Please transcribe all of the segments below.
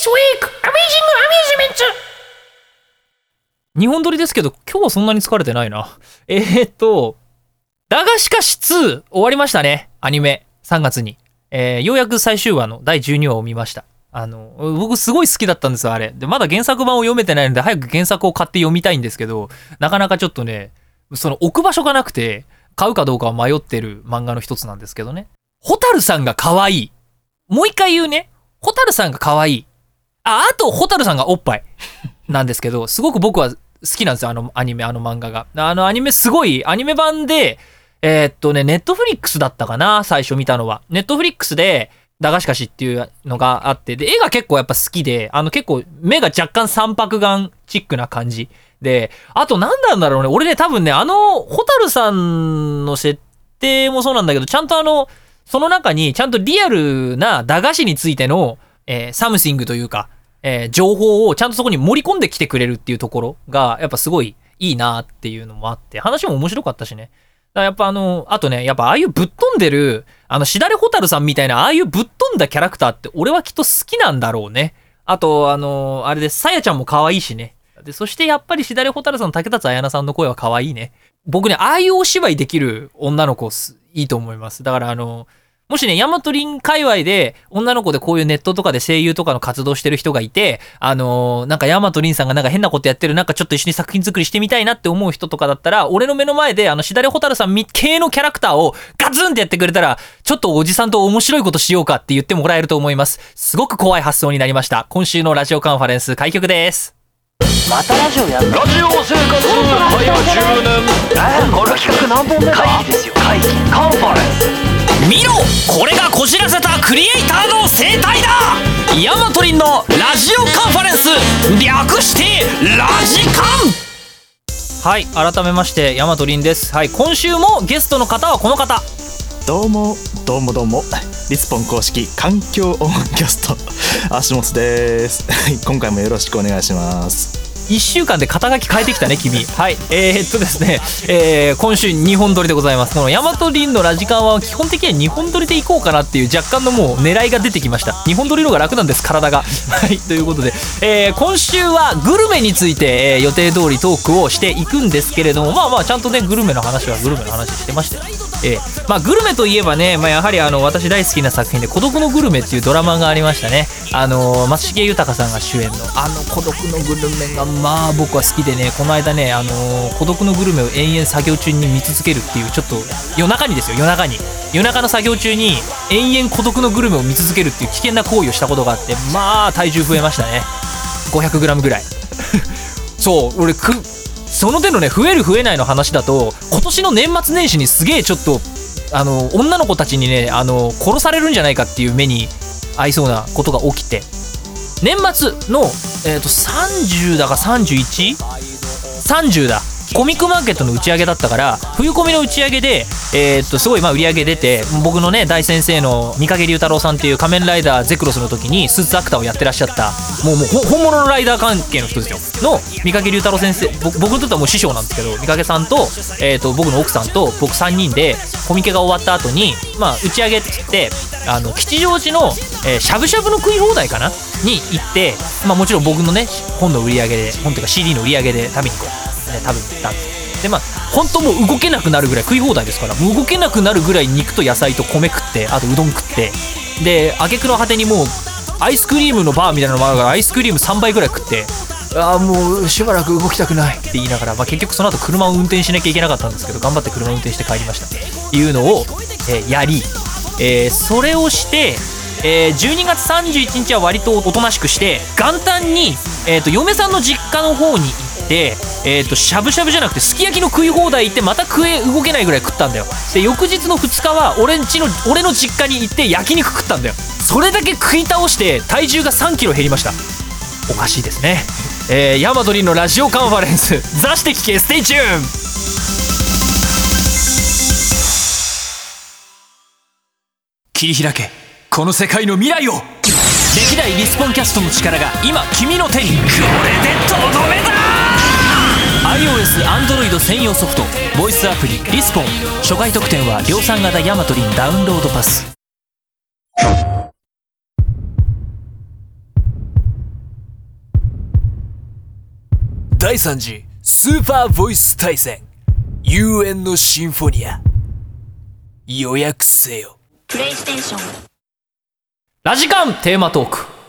This week, Amazing Amusement! 日本撮りですけど、今日はそんなに疲れてないな。えー、っと、駄菓子菓子2終わりましたね。アニメ。3月に。えー、ようやく最終話の第12話を見ました。あの、僕すごい好きだったんですよ、あれ。で、まだ原作版を読めてないので、早く原作を買って読みたいんですけど、なかなかちょっとね、その置く場所がなくて、買うかどうかは迷ってる漫画の一つなんですけどね。ホタルさんが可愛い。もう一回言うね。ホタルさんが可愛い。あ、あと、ホタルさんがおっぱい。なんですけど、すごく僕は好きなんですよ、あのアニメ、あの漫画が。あのアニメすごい、アニメ版で、えー、っとね、ネットフリックスだったかな、最初見たのは。ネットフリックスで、駄菓子菓子っていうのがあって、で、絵が結構やっぱ好きで、あの結構目が若干三白眼チックな感じ。で、あと何なんだろうね、俺ね、多分ね、あの、ホタルさんの設定もそうなんだけど、ちゃんとあの、その中にちゃんとリアルな駄菓子についての、えー、 something というか、えー、情報をちゃんとそこに盛り込んできてくれるっていうところが、やっぱすごいいいなっていうのもあって、話も面白かったしね。だやっぱあの、あとね、やっぱああいうぶっ飛んでる、あの、しだれホタルさんみたいな、ああいうぶっ飛んだキャラクターって俺はきっと好きなんだろうね。あと、あの、あれで、さやちゃんも可愛いしね。で、そしてやっぱりしだれホタルさんの竹達彩奈さんの声は可愛いね。僕ね、ああいうお芝居できる女の子いいと思います。だからあの、もしね、ヤマトリン界隈で女の子でこういうネットとかで声優とかの活動してる人がいて、あのー、なんかヤマトリンさんがなんか変なことやってる、なんかちょっと一緒に作品作りしてみたいなって思う人とかだったら、俺の目の前であの、しだれホタルさん系のキャラクターをガツンってやってくれたら、ちょっとおじさんと面白いことしようかって言ってもらえると思います。すごく怖い発想になりました。今週のラジオカンファレンス開局です。またラジオやるラジオ生活早10年。えこれ企画何本目か？会議ですよ会議。カンファレンスこれがこじらせたクリエイターの生態だ。ヤマトリンのラジオカンファレンス略してラジカン。はい改めましてヤマトリンです。はい今週もゲストの方はこの方。どうもどうもどうも。リスポン公式環境音キャスト足元です。今回もよろしくお願いします1週間で肩書き変えてきたね君。はい。えー、っとですね、えー、今週2本撮りでございます。このヤマトリンのラジカンは基本的には2本撮りでいこうかなっていう若干のもう狙いが出てきました。2本撮りの方が楽なんです体が。はい。ということで、えー、今週はグルメについて、えー、予定通りトークをしていくんですけれどもまあまあちゃんとねグルメの話はグルメの話してましたよえー、まあグルメといえばね、まあ、やはりあの私大好きな作品で「孤独のグルメ」っていうドラマがありましたね。あの松重豊さんが主演の。あの孤独のグルメがまあ僕は好きでねこの間ねあの孤独のグルメを延々作業中に見続けるっていうちょっと夜中にですよ夜中に。夜中の作業中に延々孤独のグルメを見続けるっていう危険な行為をしたことがあってまあ体重増えましたね。500g ぐらい。そう俺くその手のね増える増えないの話だと今年の年末年始にすげえちょっとあの女の子たちにねあの殺されるんじゃないかっていう目に合いそうなことが起きて年末の、えーと、30だか 31?30 だコミックマーケットの打ち上げだったから冬コミの打ち上げで、えー、っとすごいまあ売り上げ出て僕のね大先生の三影龍太郎さんっていう仮面ライダーゼクロスの時にスーツアクターをやってらっしゃったもうもう本物のライダー関係の人ですよ。の三影龍太郎先生僕にとってはもう師匠なんですけど三影さんと,、えー、っと僕の奥さんと僕3人でコミケが終わった後にまあ打ち上げって言ってあの吉祥寺の、え、しゃぶしゃぶの食い放題かな？に行って、まあ、もちろん僕のね本の売り上げで本というか CD の売り上げで食べに行こう。ね多分たんですでまあ本当もう動けなくなるぐらい食い放題ですからもう動けなくなるぐらい肉と野菜と米食ってあとうどん食って。で挙句の果てにもうアイスクリームのバーみたいなのもあるからアイスクリーム3杯ぐらい食って。ああもうしばらく動きたくない。って言いながら、まあ、結局その後車を運転しなきゃいけなかったんですけど頑張って車を運転して帰りました。っていうのを、えー、やり、えー、それをして、えー、12月31日は割とおとなしくして元旦に、えーと、嫁さんの実家の方に行て、えー、としゃぶしゃぶじゃなくてすき焼きの食い放題行ってまた食え動けないぐらい食ったんだよ。で翌日の2日は俺んちの俺の実家に行って焼肉食ったんだよ。それだけ食い倒して体重が3キロ減りました。おかしいですね。えー、ヤマトリンのラジオカンファレンス。座して聞け stay tune 切り開け。この世界の未来を。歴代リスポンキャストの力が今君の手にこれス Android 専用ソフトボイスアプリリスポン。初回特典は量産型ヤマトリンダウンロードパス。第3次スーパーボイス対戦。遊園のシンフォニア。予約せよ。プレイステーション。ラジカンテーマトーク。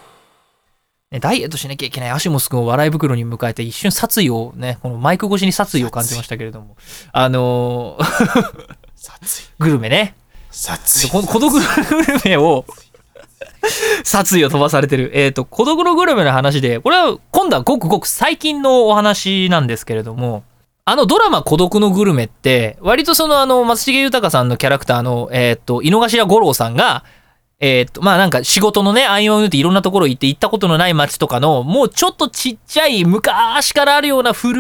ね、ダイエットしなきゃいけないアシモス君を笑い袋に迎えて一瞬殺意をね、このマイク越しに殺意を感じましたけれども。あのー殺意グルメね。殺意こ孤独のグルメを、殺意を飛ばされてる。えっ、と、孤独のグルメの話で、これは今度はごくごく最近のお話なんですけれども、あのドラマ孤独のグルメって、割とそのあの、松重豊さんのキャラクターの、えっ、と、井の頭五郎さんが、えっ、と、まあなんか仕事のね、合間を縫っていろんなところ行って行ったことのない街とかの、もうちょっとちっちゃい昔からあるような古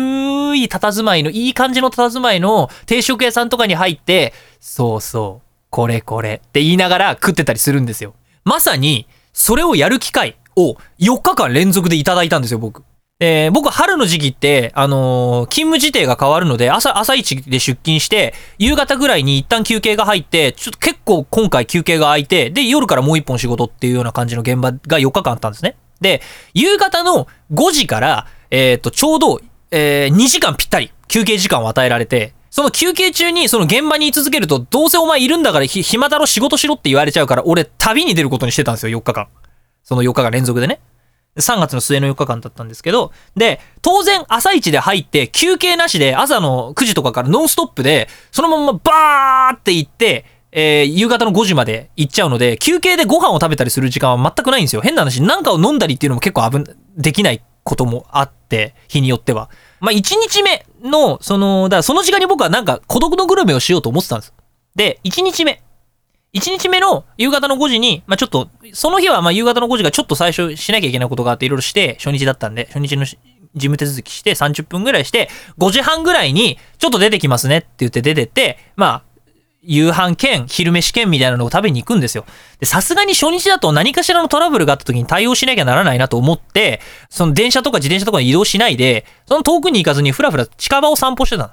い佇まいの、いい感じの佇まいの定食屋さんとかに入って、そうそう、これこれって言いながら食ってたりするんですよ。まさに、それをやる機会を4日間連続でいただいたんですよ、僕。えー僕、春の時期って、あのー勤務時程が変わるので、朝、朝一で出勤して、夕方ぐらいに一旦休憩が入って、ちょっと結構今回休憩が空いて、で、夜からもう一本仕事っていうような感じの現場が4日間あったんですね。で、夕方の5時から、えっ、と、ちょうど、え2時間ぴったり休憩時間を与えられて、その休憩中にその現場に居続けると、どうせお前いるんだからひ暇だろ仕事しろって言われちゃうから、俺旅に出ることにしてたんですよ、4日間。その4日間連続でね。3月の末の4日間だったんですけど、で、当然朝一で入って休憩なしで朝の9時とかからノンストップで、そのままバーって行って、えー夕方の5時まで行っちゃうので、休憩でご飯を食べたりする時間は全くないんですよ。変な話、なんかを飲んだりっていうのも結構危、できないこともあって、日によっては。まあ、1日目の、その、だからその時間に僕はなんか孤独のグルメをしようと思ってたんです。で、1日目。1日目の夕方の5時に、まあ、ちょっと、その日はま夕方の5時がちょっと最初しなきゃいけないことがあっていろいろして、初日だったんで、初日の事務手続きして30分ぐらいして、5時半ぐらいにちょっと出てきますねって言って出てって、まあ、夕飯兼昼飯兼みたいなのを食べに行くんですよ。で、さすがに初日だと何かしらのトラブルがあった時に対応しなきゃならないなと思って、その電車とか自転車とかに移動しないで、その遠くに行かずにふらふら近場を散歩してたの。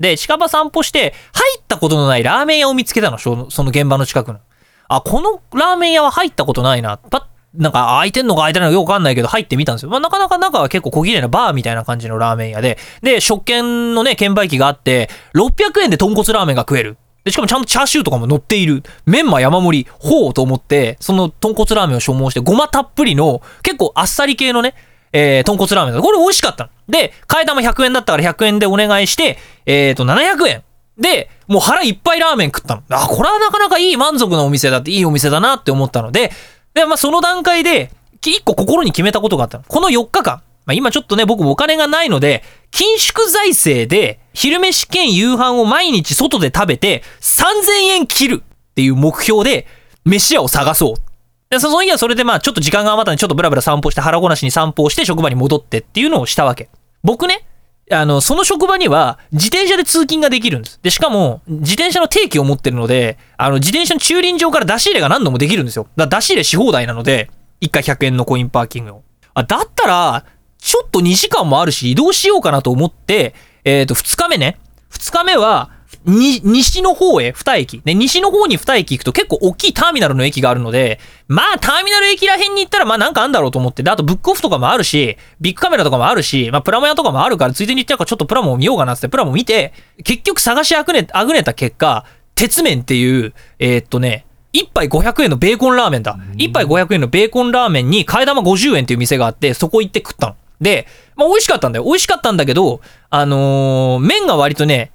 で、近場散歩して、入ったことのないラーメン屋を見つけたの、そのその現場の近くの。あ、このラーメン屋は入ったことないな。パッ、なんか開いてんのか開いてないのかよくわかんないけど入ってみたんですよ。まあなかなか中は結構小綺麗なバーみたいな感じのラーメン屋で。で、食券のね、券売機があって、600円で豚骨ラーメンが食える。で、しかもちゃんとチャーシューとかも乗っている。メンマ山盛り、ほうと思って、その豚骨ラーメンを所望して、ごまたっぷりの、結構あっさり系のね、えー、豚骨ラーメン。これ美味しかったの。で、替え玉100円だったから100円でお願いして、えーと、700円。で、もう腹いっぱいラーメン食ったの。あ、これはなかなかいい満足なお店だって、いいお店だなって思ったので、で、まあその段階で、一個心に決めたことがあったの。この4日間、まあ今ちょっとね、僕お金がないので、緊縮財政で、昼飯兼夕飯を毎日外で食べて、3000円切るっていう目標で、飯屋を探そう。で、その日はそれでまあちょっと時間が余ったんで、ちょっとブラブラ散歩して、腹ごなしに散歩をして、職場に戻ってっていうのをしたわけ。僕ね、あの、その職場には自転車で通勤ができるんです。で、しかも、自転車の定期を持ってるので、あの、自転車の駐輪場から出し入れが何度もできるんですよ。だ出し入れし放題なので、1回100円のコインパーキングを。あ、だったら、ちょっと2時間もあるし、移動しようかなと思って、えっ、と、2日目ね。2日目は、に、西の方へ2駅。で、西の方に2駅行くと結構大きいターミナルの駅があるので、まあターミナル駅ら辺に行ったらまあなんかあんだろうと思って、で、あとブックオフとかもあるし、ビッグカメラとかもあるし、まあプラモ屋とかもあるから、ついでに行っちゃうからちょっとプラモを見ようかなってプラモ見て、結局探しあぐね、あぐねた結果、鉄麺っていう、えーっとね、一杯500円のベーコンラーメンだ。一杯500円のベーコンラーメンに替え玉50円っていう店があって、そこ行って食ったの。で、まあ美味しかったんだよ。美味しかったんだけど、あのー麺が割とね、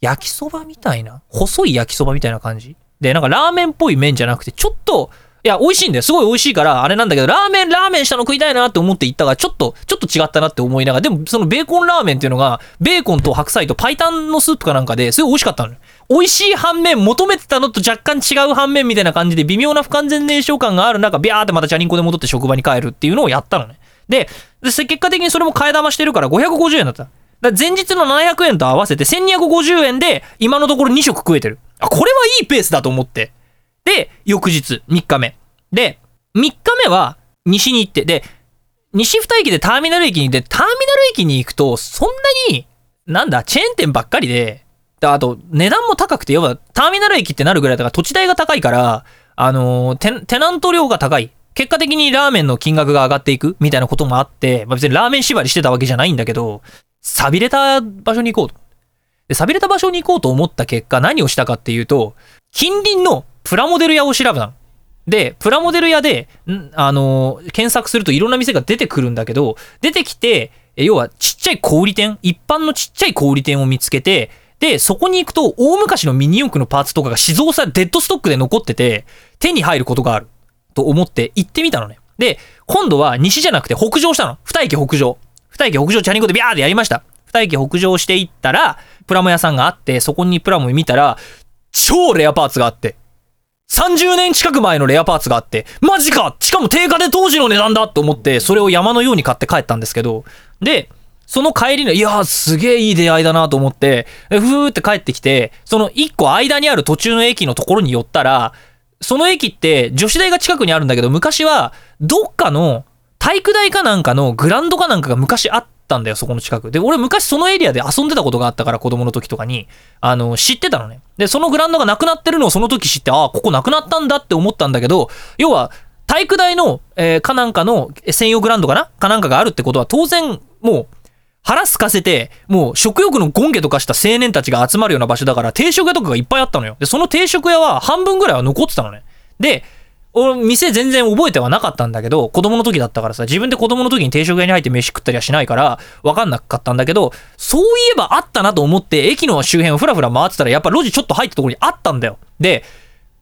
焼きそばみたいな、細い焼きそばみたいな感じ？で、なんかラーメンっぽい麺じゃなくて、ちょっと、いや、美味しいんだよ。すごい美味しいから、あれなんだけど、ラーメン、ラーメンしたの食いたいなって思って行ったから、ちょっと、ちょっと違ったなって思いながら、でも、そのベーコンラーメンっていうのが、ベーコンと白菜とパイタンのスープかなんかで、すごい美味しかったのよ。美味しい反面、求めてたのと若干違う反面みたいな感じで、微妙な不完全燃焼感がある中、ビャーってまたチャリンコで戻って職場に帰るっていうのをやったのね。で、で結果的にそれも替え玉してるから550円だった。だ前日の700円と合わせて1250円で今のところ2食食えてる。あ、これはいいペースだと思って。で、翌日、3日目。で、3日目は西に行って、で、西二駅でターミナル駅にで、ターミナル駅に行くと、そんなに、なんだ、チェーン店ばっかりで、であと、値段も高くて、要は、ターミナル駅ってなるぐらいだから土地代が高いから、あのテ、テナント料が高い。結果的にラーメンの金額が上がっていくみたいなこともあって、まあ、別にラーメン縛りしてたわけじゃないんだけど、錆びれた場所に行こうと。で、錆びれた場所に行こうと思った結果、何をしたかっていうと、近隣のプラモデル屋を調べたの。で、プラモデル屋で、んあのー検索するといろんな店が出てくるんだけど、出てきて、要はちっちゃい小売店、一般のちっちゃい小売店を見つけて、で、そこに行くと、大昔のミニ四駆のパーツとかが試造さ、デッドストックで残ってて、手に入ることがある。と思って行ってみたのね。で、今度は西じゃなくて北上したの。二駅北上。二駅北上チャリンコでビャーってやりました。二駅北上していったら、プラモ屋さんがあって、そこにプラモ見たら、超レアパーツがあって。30年近く前のレアパーツがあって、マジかしかも定価で当時の値段だと思って、それを山のように買って帰ったんですけど、で、その帰りの、いやーすげえいい出会いだなと思って、ふーって帰ってきて、その一個間にある途中の駅のところに寄ったら、その駅って女子大が近くにあるんだけど、昔はどっかの体育大かなんかのグランドかなんかが昔あったんだよ、そこの近く。で、俺昔そのエリアで遊んでたことがあったから、子供の時とかに、あの、知ってたのね。で、そのグランドがなくなってるのをその時知って、ああ、ここなくなったんだって思ったんだけど、要は、体育大の、えーかなんかの専用グランドかな？かなんかがあるってことは、当然、もう、腹すかせて、もう食欲のゴンゲとかした青年たちが集まるような場所だから、定食屋とかがいっぱいあったのよ。で、その定食屋は半分ぐらいは残ってたのね。で、俺、店全然覚えてはなかったんだけど、子供の時だったからさ、自分で子供の時に定食屋に入って飯食ったりはしないから、わかんなかったんだけど、そういえばあったなと思って、駅の周辺をふらふら回ってたら、やっぱ路地ちょっと入ったところにあったんだよ。で、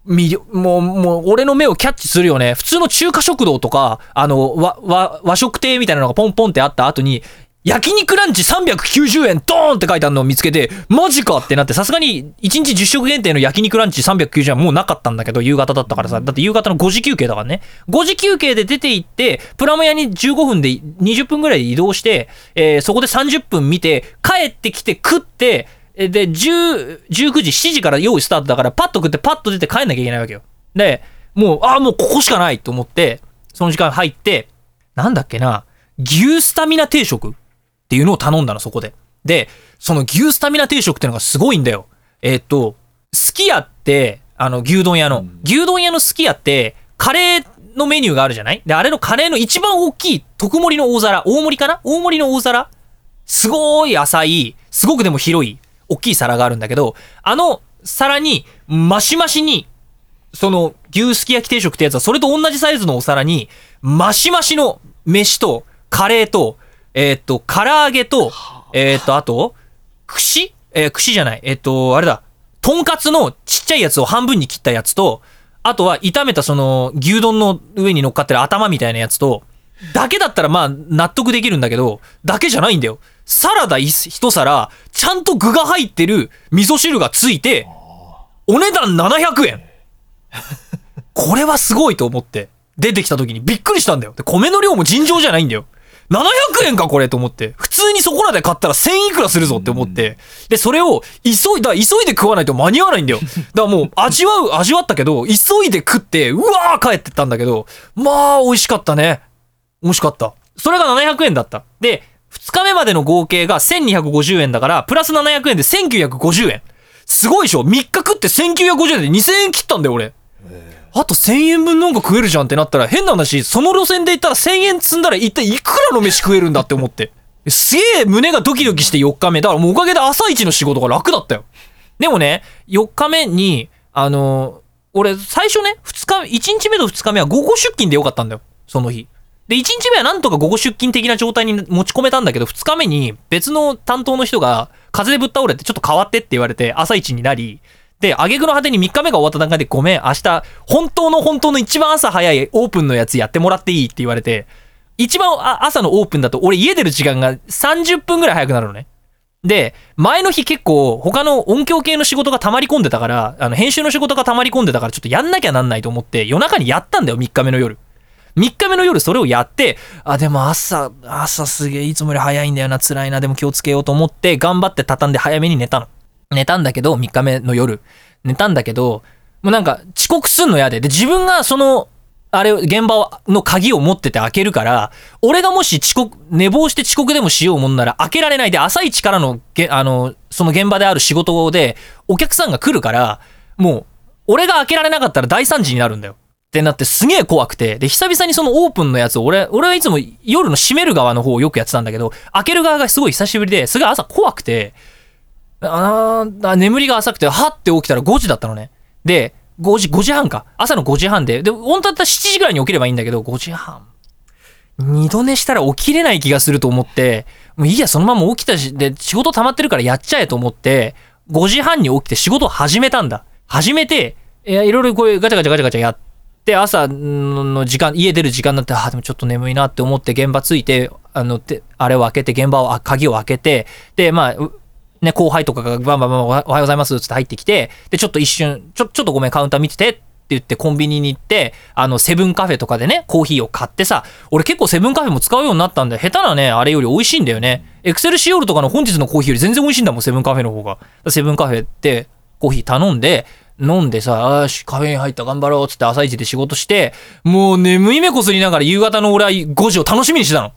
もう、もう、俺の目をキャッチするよね。普通の中華食堂とか、あの、和、和、和食亭みたいなのがポンポンってあった後に、焼肉ランチ390円ドーンって書いてあるのを見つけて、マジかってなって、さすがに1日10食限定の焼肉ランチ390円はもうなかったんだけど、夕方だったからさ、だって夕方の5時休憩だからね。5時休憩で出て行って、プラモ屋に15分で20分ぐらいで移動して、えーそこで30分見て、帰ってきて食って、えーで、10、19時、7時から用意スタートだから、パッと食ってパッと出て帰んなきゃいけないわけよ。で、もう、ああ、もうここしかないと思って、その時間入って、なんだっけな、牛スタミナ定食っていうのを頼んだの、そこで。で、その牛スタミナ定食ってのがすごいんだよ。えーっと、すき家って、あの、牛丼屋の、牛丼屋のすき家って、カレーのメニューがあるじゃない？で、あれのカレーの一番大きい特盛りの大皿、大盛りかな？大盛りの大皿。すごい浅い、すごくでも広い、大きい皿があるんだけど、あの皿に、マシマシに、その牛すき焼き定食ってやつは、それと同じサイズのお皿に、マシマシの飯と、カレーと、えーっと、唐揚げと、えーっと、あと、串？えー串じゃない。えーっと、あれだ。とんかつのちっちゃいやつを半分に切ったやつと、あとは炒めたその牛丼の上に乗っかってる頭みたいなやつと、だけだったらまあ納得できるんだけど、だけじゃないんだよ。サラダ一一皿、ちゃんと具が入ってる味噌汁がついて、お値段700円。これはすごいと思って、出てきた時にびっくりしたんだよ。で、米の量も尋常じゃないんだよ。700円かこれと思って。普通にそこらで買ったら1000いくらするぞって思って。で、それを急いだ、急いで食わないと間に合わないんだよ。だからもう 味わう、味わったけど、急いで食って、うわー帰ってったんだけど、まあ美味しかったね。美味しかった。それが700円だった。で、2日目までの合計が1250円だから、プラス700円で1950円。すごいでしょ ?3 日食って1950円で2000円切ったんだよ、俺。あと1000円分なんか食えるじゃんってなったら変な話、その路線で言ったら1000円積んだら一体いくらの飯食えるんだって思って。すげえ胸がドキドキして4日目。だからもうおかげで朝一の仕事が楽だったよ。でもね、4日目に、あの俺最初ね、2日、1日目と2日目は午後出勤でよかったんだよ。その日。で、1日目はなんとか午後出勤的な状態に持ち込めたんだけど、2日目に別の担当の人が風邪でぶっ倒れてちょっと変わってって言われて朝一になり、で、挙句の果てに3日目が終わった段階でごめん、明日、本当の本当の一番朝早いオープンのやつやってもらっていいって言われて、一番朝のオープンだと俺家出る時間が30分ぐらい早くなるのね。で、前の日結構他の音響系の仕事が溜まり込んでたから、あの編集の仕事が溜まり込んでたからちょっとやんなきゃなんないと思って夜中にやったんだよ、3日目の夜。3日目の夜それをやって、あ、でも朝、朝すげえいつもより早いんだよな、辛いな、でも気をつけようと思って頑張って畳んで早めに寝たの。寝たんだけど、3日目の夜。寝たんだけど、もうなんか遅刻すんの嫌で、で、自分がその、あれ、現場の鍵を持ってて開けるから、俺がもし遅刻、寝坊して遅刻でもしようもんなら開けられないで、朝一からの、あの、その現場である仕事で、お客さんが来るから、もう、俺が開けられなかったら大惨事になるんだよ。ってなってすげえ怖くて、で、久々にそのオープンのやつを俺、俺はいつも夜の閉める側の方をよくやってたんだけど、開ける側がすごい久しぶりで、すごい朝怖くて、あーあ眠りが浅くて、はって起きたら5時だったのね。で、5時、5時半か。朝の5時半で。で、本当だったら7時ぐらいに起きればいいんだけど、5時半。二度寝したら起きれない気がすると思って、もういいや、そのまま起きたし、で、仕事溜まってるからやっちゃえと思って、5時半に起きて仕事を始めたんだ。始めて、いや、いろいろこういうガチャガチャガチャガチャやって、朝の時間、家出る時間になって、あー、でもちょっと眠いなって思って現場着いて、あの、あれを開けて、現場を、鍵を開けて、で、まあ、ね、後輩とかがバンバンバンおはようございますって入ってきて、で、ちょっと一瞬、ちょ、ちょっとごめん、カウンター見ててって言ってコンビニに行って、あの、セブンカフェとかでね、コーヒーを買ってさ、俺結構セブンカフェも使うようになったんで、下手なね、あれより美味しいんだよね。エクセルシオールとかの本日のコーヒーより全然美味しいんだもん、セブンカフェの方が。セブンカフェってコーヒー頼んで、飲んでさ、あし、カフェイン入った、頑張ろうっつって朝一で仕事して、もう眠い目こすりながら夕方の俺は5時を楽しみにしてたの。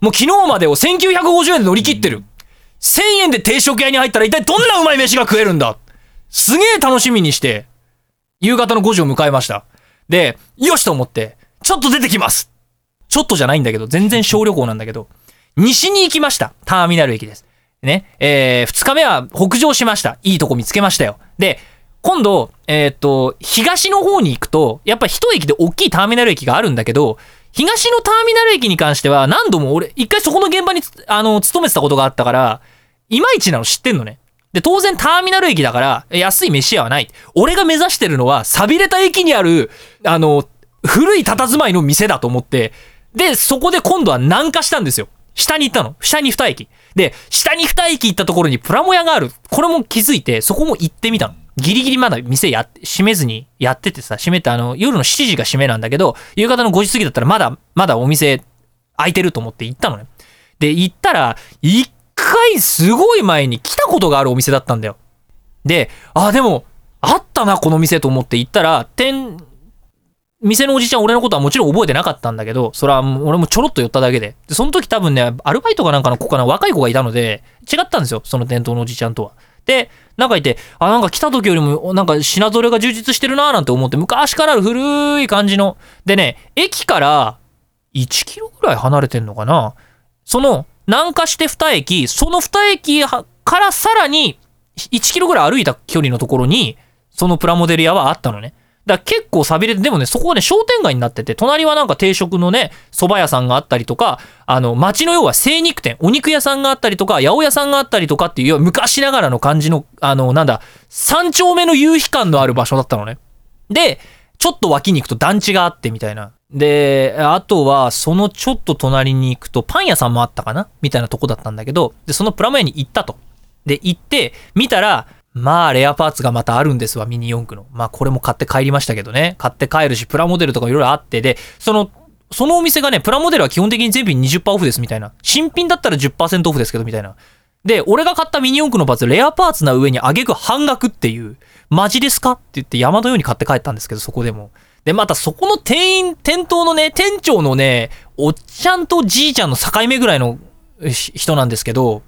もう昨日までを1950円で乗り切ってる。1000円で定食屋に入ったら一体どんなうまい飯が食えるんだ？すげえ楽しみにして、夕方の5時を迎えました。で、よしと思って、ちょっと出てきますちょっとじゃないんだけど、全然小旅行なんだけど、西に行きました。ターミナル駅です。ね。えー、2日目は北上しました。いいとこ見つけましたよ。で、今度、えーっと、東の方に行くと、やっぱ一駅で大きいターミナル駅があるんだけど、東のターミナル駅に関しては何度も俺、一回そこの現場に、あの、勤めてたことがあったから、いまいちなの知ってんのね。で、当然ターミナル駅だから、安い飯屋はない。俺が目指してるのは、錆びれた駅にある、あの、古い佇まいの店だと思って、で、そこで今度は南下したんですよ。下に行ったの。下に二駅。で、下に二駅行ったところにプラモ屋がある。これも気づいて、そこも行ってみたの。ギリギリまだ店や、閉めずにやっててさ、閉めてあの、夜の7時が閉めなんだけど、夕方の5時過ぎだったらまだ、まだお店開いてると思って行ったのね。で、行ったら、一回すごい前に来たことがあるお店だったんだよ。で、あ、でも、あったな、この店と思って行ったら、店、店のおじちゃん俺のことはもちろん覚えてなかったんだけど、それは俺もちょろっと寄っただけで。で、その時多分ね、アルバイトかなんかの子かな、若い子がいたので、違ったんですよ、その店頭のおじちゃんとは。で、なんかいて、あ、なんか来た時よりも、なんか品揃えが充実してるなーなんて思って、昔からある古い感じの。でね、駅から1キロぐらい離れてんのかなその、南下して2駅、その2駅からさらに1キロぐらい歩いた距離のところに、そのプラモデル屋はあったのね。だから結構寂れて、でもね、そこはね、商店街になってて、隣はなんか定食のね、蕎麦屋さんがあったりとか、あの、街の要は精肉店、お肉屋さんがあったりとか、八百屋さんがあったりとかっていう、昔ながらの感じの、あの、なんだ、三丁目の夕日感のある場所だったのね。で、ちょっと脇に行くと団地があってみたいな。で、あとは、そのちょっと隣に行くと、パン屋さんもあったかなみたいなとこだったんだけど、で、そのプラモ屋に行ったと。で、行って、見たら、まあ、レアパーツがまたあるんですわ、ミニ四駆の。まあ、これも買って帰りましたけどね。買って帰るし、プラモデルとかいろいろあって、で、その、そのお店がね、プラモデルは基本的に全品20%オフですみたいな。新品だったら10%オフですけど、みたいな。で、俺が買ったミニ四駆のパーツ、レアパーツな上に挙句半額っていう、マジですかって言って山のように買って帰ったんですけど、そこでも。で、またそこの店員、店頭のね、店長のね、おっちゃんとじいちゃんの境目ぐらいの人なんですけど、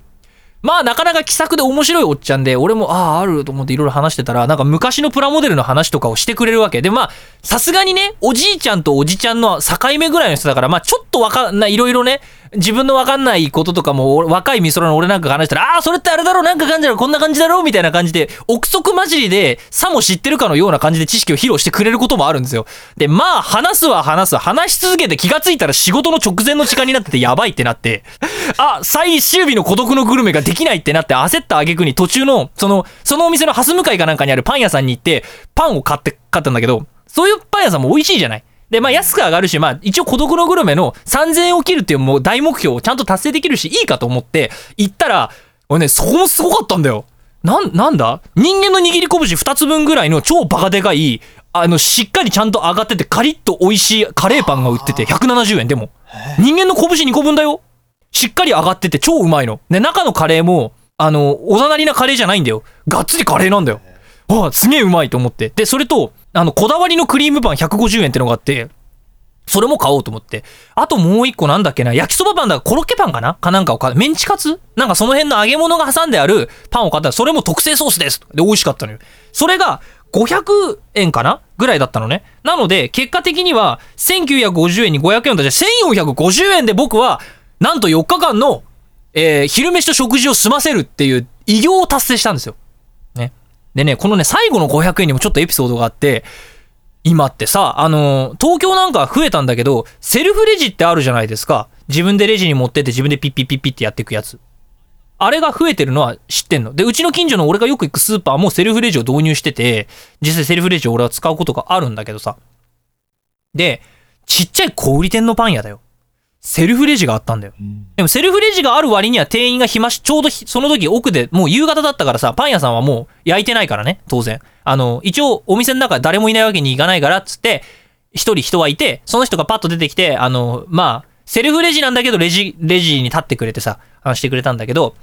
まあなかなか気さくで面白いおっちゃんで、俺も、ああ、あると思っていろいろ話してたら、なんか昔のプラモデルの話とかをしてくれるわけ。で、まあ、さすがにね、おじいちゃんとおじちゃんの境目ぐらいの人だから、まあちょっとわかんない、いろいろね、自分のわかんないこととかも、若い美空の俺なんか話したら、ああ、それってあれだろ、なんか感じだろ、こんな感じだろう、みたいな感じで、憶測混じりで、さも知ってるかのような感じで知識を披露してくれることもあるんですよ。で、まあ、話すは話す、話し続けて気がついたら仕事の直前の時間になっててやばいってなって、あ、最終日の孤独のグルメができないってなって焦った挙句に途中の、その、そのお店のハス向かいかなんかにあるパン屋さんに行って、パンを買って、買ったんだけど、そういうパン屋さんも美味しいじゃない。で、まあ安く上がるし、まあ一応孤独のグルメの3000円を切るっていうもう大目標をちゃんと達成できるし、いいかと思って行ったら、俺ね、そこもすごかったんだよ。なん、なんだ？人間の握り拳2つ分ぐらいの超バカでかい、あの、しっかりちゃんと上がっててカリッと美味しいカレーパンが売ってて170円でも。人間の拳2個分だよ。しっかり上がってて超うまいの。で、中のカレーも、あの、おざなりなカレーじゃないんだよ。がっつりカレーなんだよ。ああ、すげえうまいと思って。で、それと、あの、こだわりのクリームパン150円ってのがあって、それも買おうと思って。あともう一個なんだっけな、焼きそばパンだコロッケパンかな？かなんかを買う。メンチカツ？なんかその辺の揚げ物が挟んであるパンを買ったら、それも特製ソースですで、美味しかったのよ。それが、500円かな？ぐらいだったのね。なので、結果的には、1950円に500円だじゃ1450円で僕は、なんと4日間の、えー昼飯と食事を済ませるっていう偉業を達成したんですよ。でね、このね、最後の500円にもちょっとエピソードがあって、今ってさ、あの東京なんか増えたんだけど、セルフレジってあるじゃないですか。自分でレジに持ってって自分でピッピッピッピッってやっていくやつ。あれが増えてるのは知ってんの。で、うちの近所の俺がよく行くスーパーもセルフレジを導入してて、実際セルフレジを俺は使うことがあるんだけどさ。で、ちっちゃい小売店のパン屋だよ。セルフレジがあったんだよ。でもセルフレジがある割には店員が暇し、ちょうどひその時奥で、もう夕方だったからさ、パン屋さんはもう焼いてないからね、当然。あの、一応お店の中誰もいないわけにいかないから、っつって、一人人はいて、その人がパッと出てきて、あの、まあ、セルフレジなんだけど、レジ、レジに立ってくれてさ、話してくれたんだけど、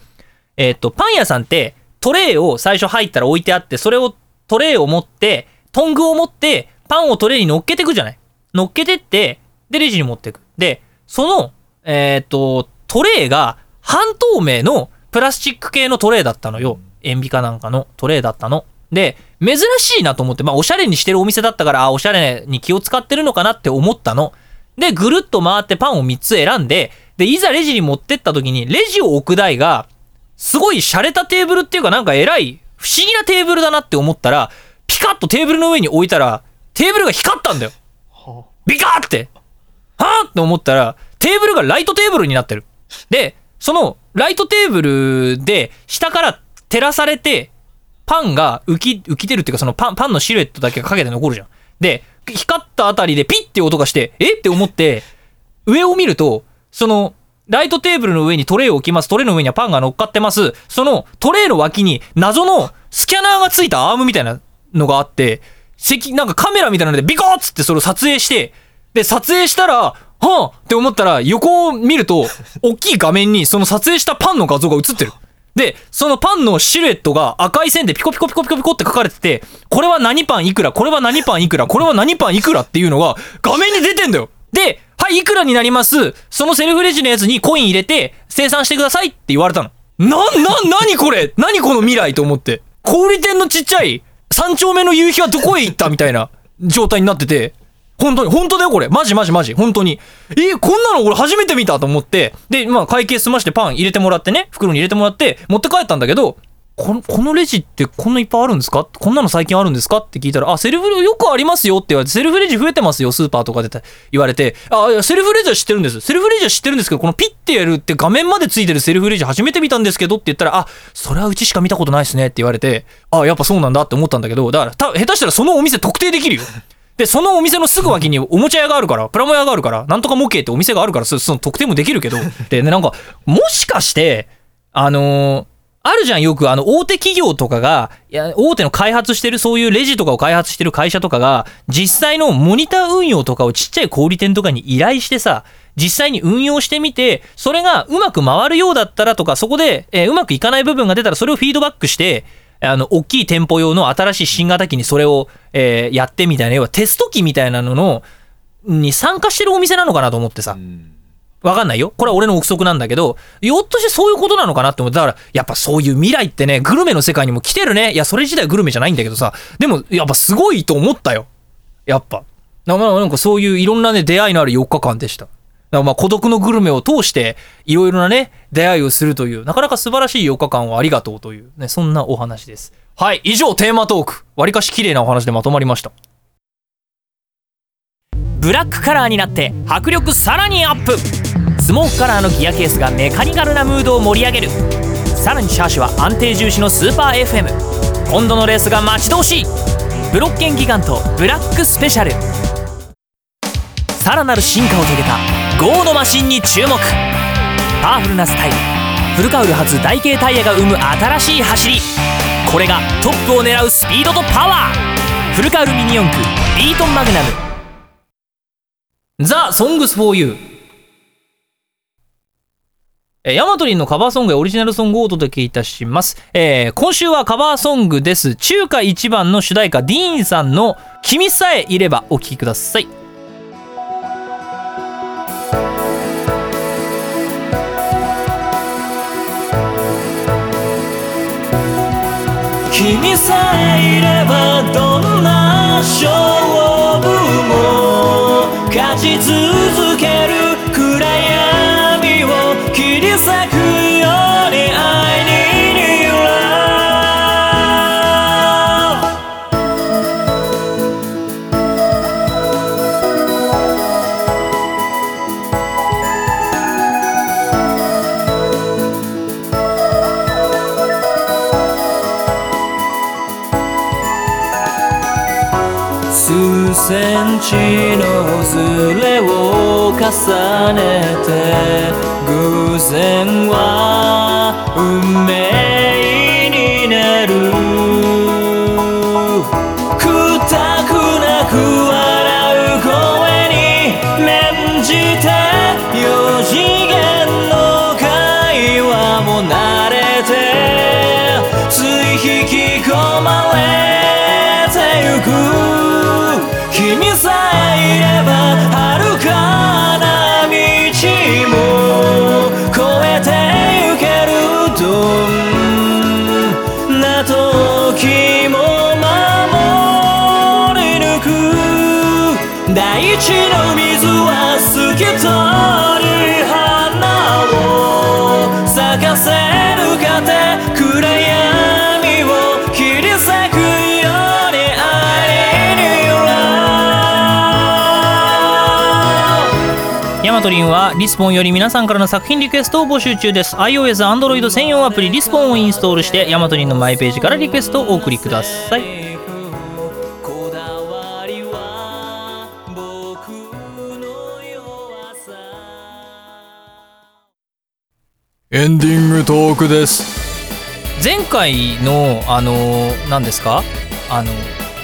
えっ、と、パン屋さんって、トレイを最初入ったら置いてあって、それを、トレイを持って、トングを持って、パンをトレイに乗っけてくじゃない乗っけてって、で、レジに持ってく。で、その、えっ、と、トレイが半透明のプラスチック系のトレイだったのよ。塩ビかなんかのトレイだったの。で、珍しいなと思って、まあ、おしゃれにしてるお店だったから、あ、おしゃれに気を使ってるのかなって思ったの。で、ぐるっと回ってパンを3つ選んで、で、いざレジに持ってった時に、レジを置く台が、すごい洒落たテーブルっていうかなんか偉い、不思議なテーブルだなって思ったら、ピカッとテーブルの上に置いたら、テーブルが光ったんだよ。ビカーって。はぁって思ったら、テーブルがライトテーブルになってる。で、そのライトテーブルで下から照らされて、パンが浮き、浮き出るっていうかそのパン、パンのシルエットだけがかけて残るじゃん。で、光ったあたりでピッて音がして、えって思って、上を見ると、その、ライトテーブルの上にトレイを置きます。トレイの上にはパンが乗っかってます。そのトレイの脇に謎のスキャナーがついたアームみたいなのがあって、席、なんかカメラみたいなのでビコーッつってそれを撮影して、で、撮影したら、はぁって思ったら横を見ると、大きい画面にその撮影したパンの画像が映ってる。で、そのパンのシルエットが赤い線でピコピコピコピコピコって書かれてて、これは何パンいくら、これは何パンいくら、これは何パンいくらっていうのが画面に出てんだよ。で、はい、いくらになります。そのセルフレジのやつにコイン入れて、生産してくださいって言われたの。な、な、なにこれ？何この未来と思って。小売店のちっちゃい三丁目の夕日はどこへ行った？みたいな状態になってて、本当に、本当だよこれ。マジマジマジ。本当に。えこんなの俺初めて見たと思って、で、まあ会計済ましてパン入れてもらってね、袋に入れてもらって、持って帰ったんだけど、この、このレジってこんないっぱいあるんですか？こんなの最近あるんですか？って聞いたら、あ、セルフレジよくありますよって言われて、セルフレジ増えてますよ、スーパーとかで言われて、あ、いや、セルフレジは知ってるんです。セルフレジは知ってるんですけど、このピッてやるって画面までついてるセルフレジ初めて見たんですけどって言ったら、あ、それはうちしか見たことないですねって言われて、あ、やっぱそうなんだって思ったんだけど、だから、た下手したらそのお店特定できるよ。で、そのお店のすぐ脇におもちゃ屋があるから、プラモ屋があるから、なんとか模型ってお店があるから、そその特定もできるけど、でね、なんか、もしかして、あのーあるじゃん、よく、あの、大手企業とかが、いや、大手の開発してる、そういうレジとかを開発してる会社とかが、実際のモニター運用とかをちっちゃい小売店とかに依頼してさ、実際に運用してみて、それがうまく回るようだったらとか、そこで、えーうまくいかない部分が出たら、それをフィードバックして、あの、大きい店舗用の新しい新型機にそれを、えーやってみたいな、要はテスト機みたいなのの、に参加してるお店なのかなと思ってさ。わかんないよ。これは俺の憶測なんだけど、ひょっとしてそういうことなのかなって思って、だから、やっぱそういう未来ってね、グルメの世界にも来てるね。いや、それ自体はグルメじゃないんだけどさ、でも、やっぱすごいと思ったよ。やっぱ。なまあなんかそういういろんなね、出会いのある4日間でした。だからまあ孤独のグルメを通して、いろいろなね、出会いをするという、なかなか素晴らしい4日間をありがとうという、ね、そんなお話です。はい、以上テーマトーク。わりかし綺麗なお話でまとまりました。ブラックカラーになって迫力さらにアップスモークカラーのギアケースがメカニカルなムードを盛り上げるさらにシャーシは安定重視のスーパー FM 今度のレースが待ち遠しいブロッケンギガントブラックスペシャルさらなる進化を遂げた GO のマシンに注目パワフルなスタイルフルカウル超大径タイヤが生む新しい走りこれがトップを狙うスピードとパワーフルカウルミニ四駆ビートマグナム The songs for you。えーヤマトリンのカバーソングやオリジナルソングをお届けいたします。えー今週はカバーソングです。中華一番の主題歌、ディーンさんの君さえいればお聴きください。君さえいればどんな勝負も勝ち続けマトリンはリスポンより皆さんからの作品リクエストを募集中です。iOS、Android 専用アプリリスポンをインストールしてヤマトリンのマイページからリクエストをお送りください。エンディングトークです。前回のあの何ですか？あの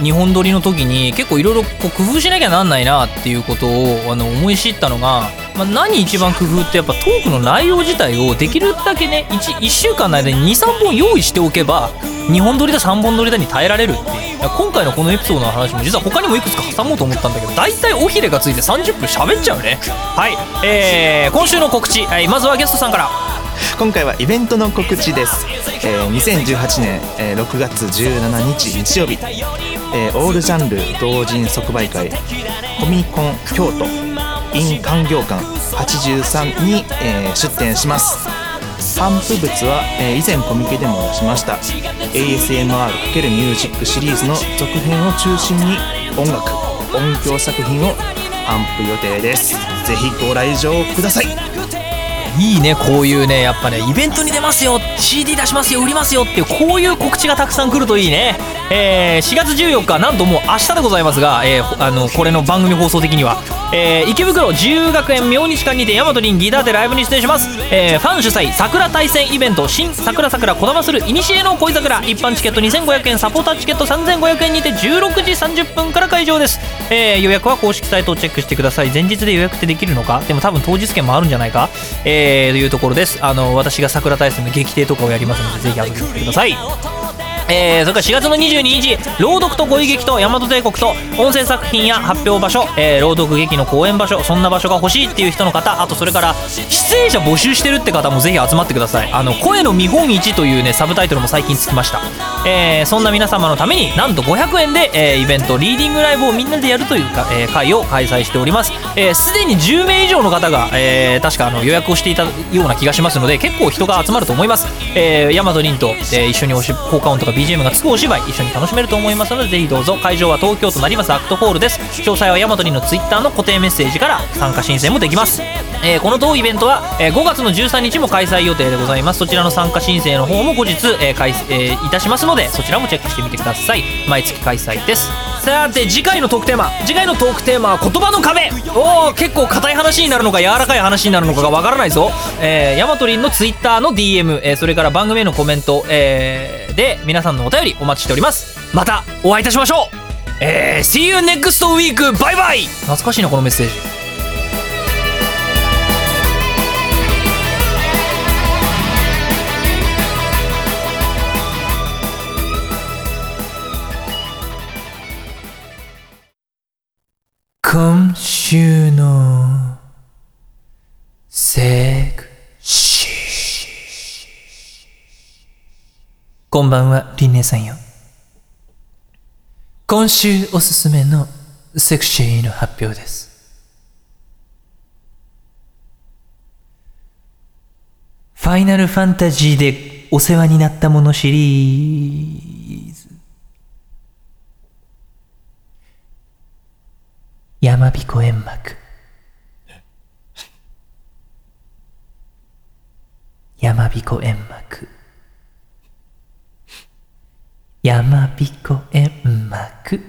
日本撮りの時に結構いろいろ工夫しなきゃなんないなっていうことをあの思い知ったのが、まあ、何一番工夫ってやっぱトークの内容自体をできるだけね 1, 1週間の間に23本用意しておけば2本撮りだ3本撮りだに耐えられるっていう。今回のこのエピソードの話も実は他にもいくつか挟もうと思ったんだけど大体尾ひれがついて30分喋っちゃうね。はい。えー、今週の告知、はい、まずはゲストさんから。今回はイベントの告知です、えー2018年、えー6月17日日曜日、えーオールジャンル同人即売会コミコン京都。In 環業館83に、えー出展します。頒布物は、えー以前コミケでも出しました。ASMR× ミュージックシリーズの続編を中心に音楽音響作品を頒布予定です。ぜひご来場ください。いいねこういうねやっぱねイベントに出ますよ CD 出しますよ売りますよっていうこういう告知がたくさん来るといいね、えー4月14日なんともう明日でございますが、えーあのこれの番組放送的には、えー池袋自由学園明日館にて大和林ギターでライブに出演します、えーファン主催桜対戦イベント新桜桜こだまするいにしえの恋桜。一般チケット2500円サポーターチケット3500円にて16時30分から会場です、えー予約は公式サイトをチェックしてください。前日で予約ってできるのか？でも多分当日券もあるんじゃないか？えーというところです。あの私が桜大戦の劇艇とかをやりますのでぜひ遊びに来てください。えー、それから4月の22日朗読とご意劇と大和帝国と音声作品や発表場所、えー朗読劇の公演場所そんな場所が欲しいっていう人の方あとそれから出演者募集してるって方もぜひ集まってください。あの声の見本市というねサブタイトルも最近つきました、えーそんな皆様のためになんと500円で、えーイベントリーディングライブをみんなでやるというか、えー会を開催しております。えーすで、に10名以上の方が、えー確かあの予約をしていたような気がしますので結構人が集まると思います、えー、大和凛と、えー一緒におし効果音とか BGM がつくお芝居一緒に楽しめると思いますのでぜひどうぞ。会場は東京都成増アクトホールです。詳細はヤマトリの Twitter の固定メッセージから参加申請もできます、えーこの同イベントは、えー5月の13日も開催予定でございます。そちらの参加申請の方も後日、えー開えーいたしますのでそちらもチェックしてみてください。毎月開催です。さて次回のトークテーマ次回のトークテーマは言葉の壁。おお結構硬い話になるのか柔らかい話になるのかがわからないぞ。えー、ヤマトリンの Twitter の DM、えーそれから番組へのコメント、えーで皆さんのお便りお待ちしております。またお会いいたしましょう。えー、See you next week! バイバイ懐かしいなこのメッセージ。今週のセクシーこんばんはリンネさんよ今週おすすめのセクシーの発表です。ファイナルファンタジーでお世話になったものシリーズ。山彦煙幕。山彦煙幕。山彦煙幕。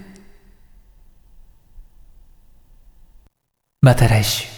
また来週。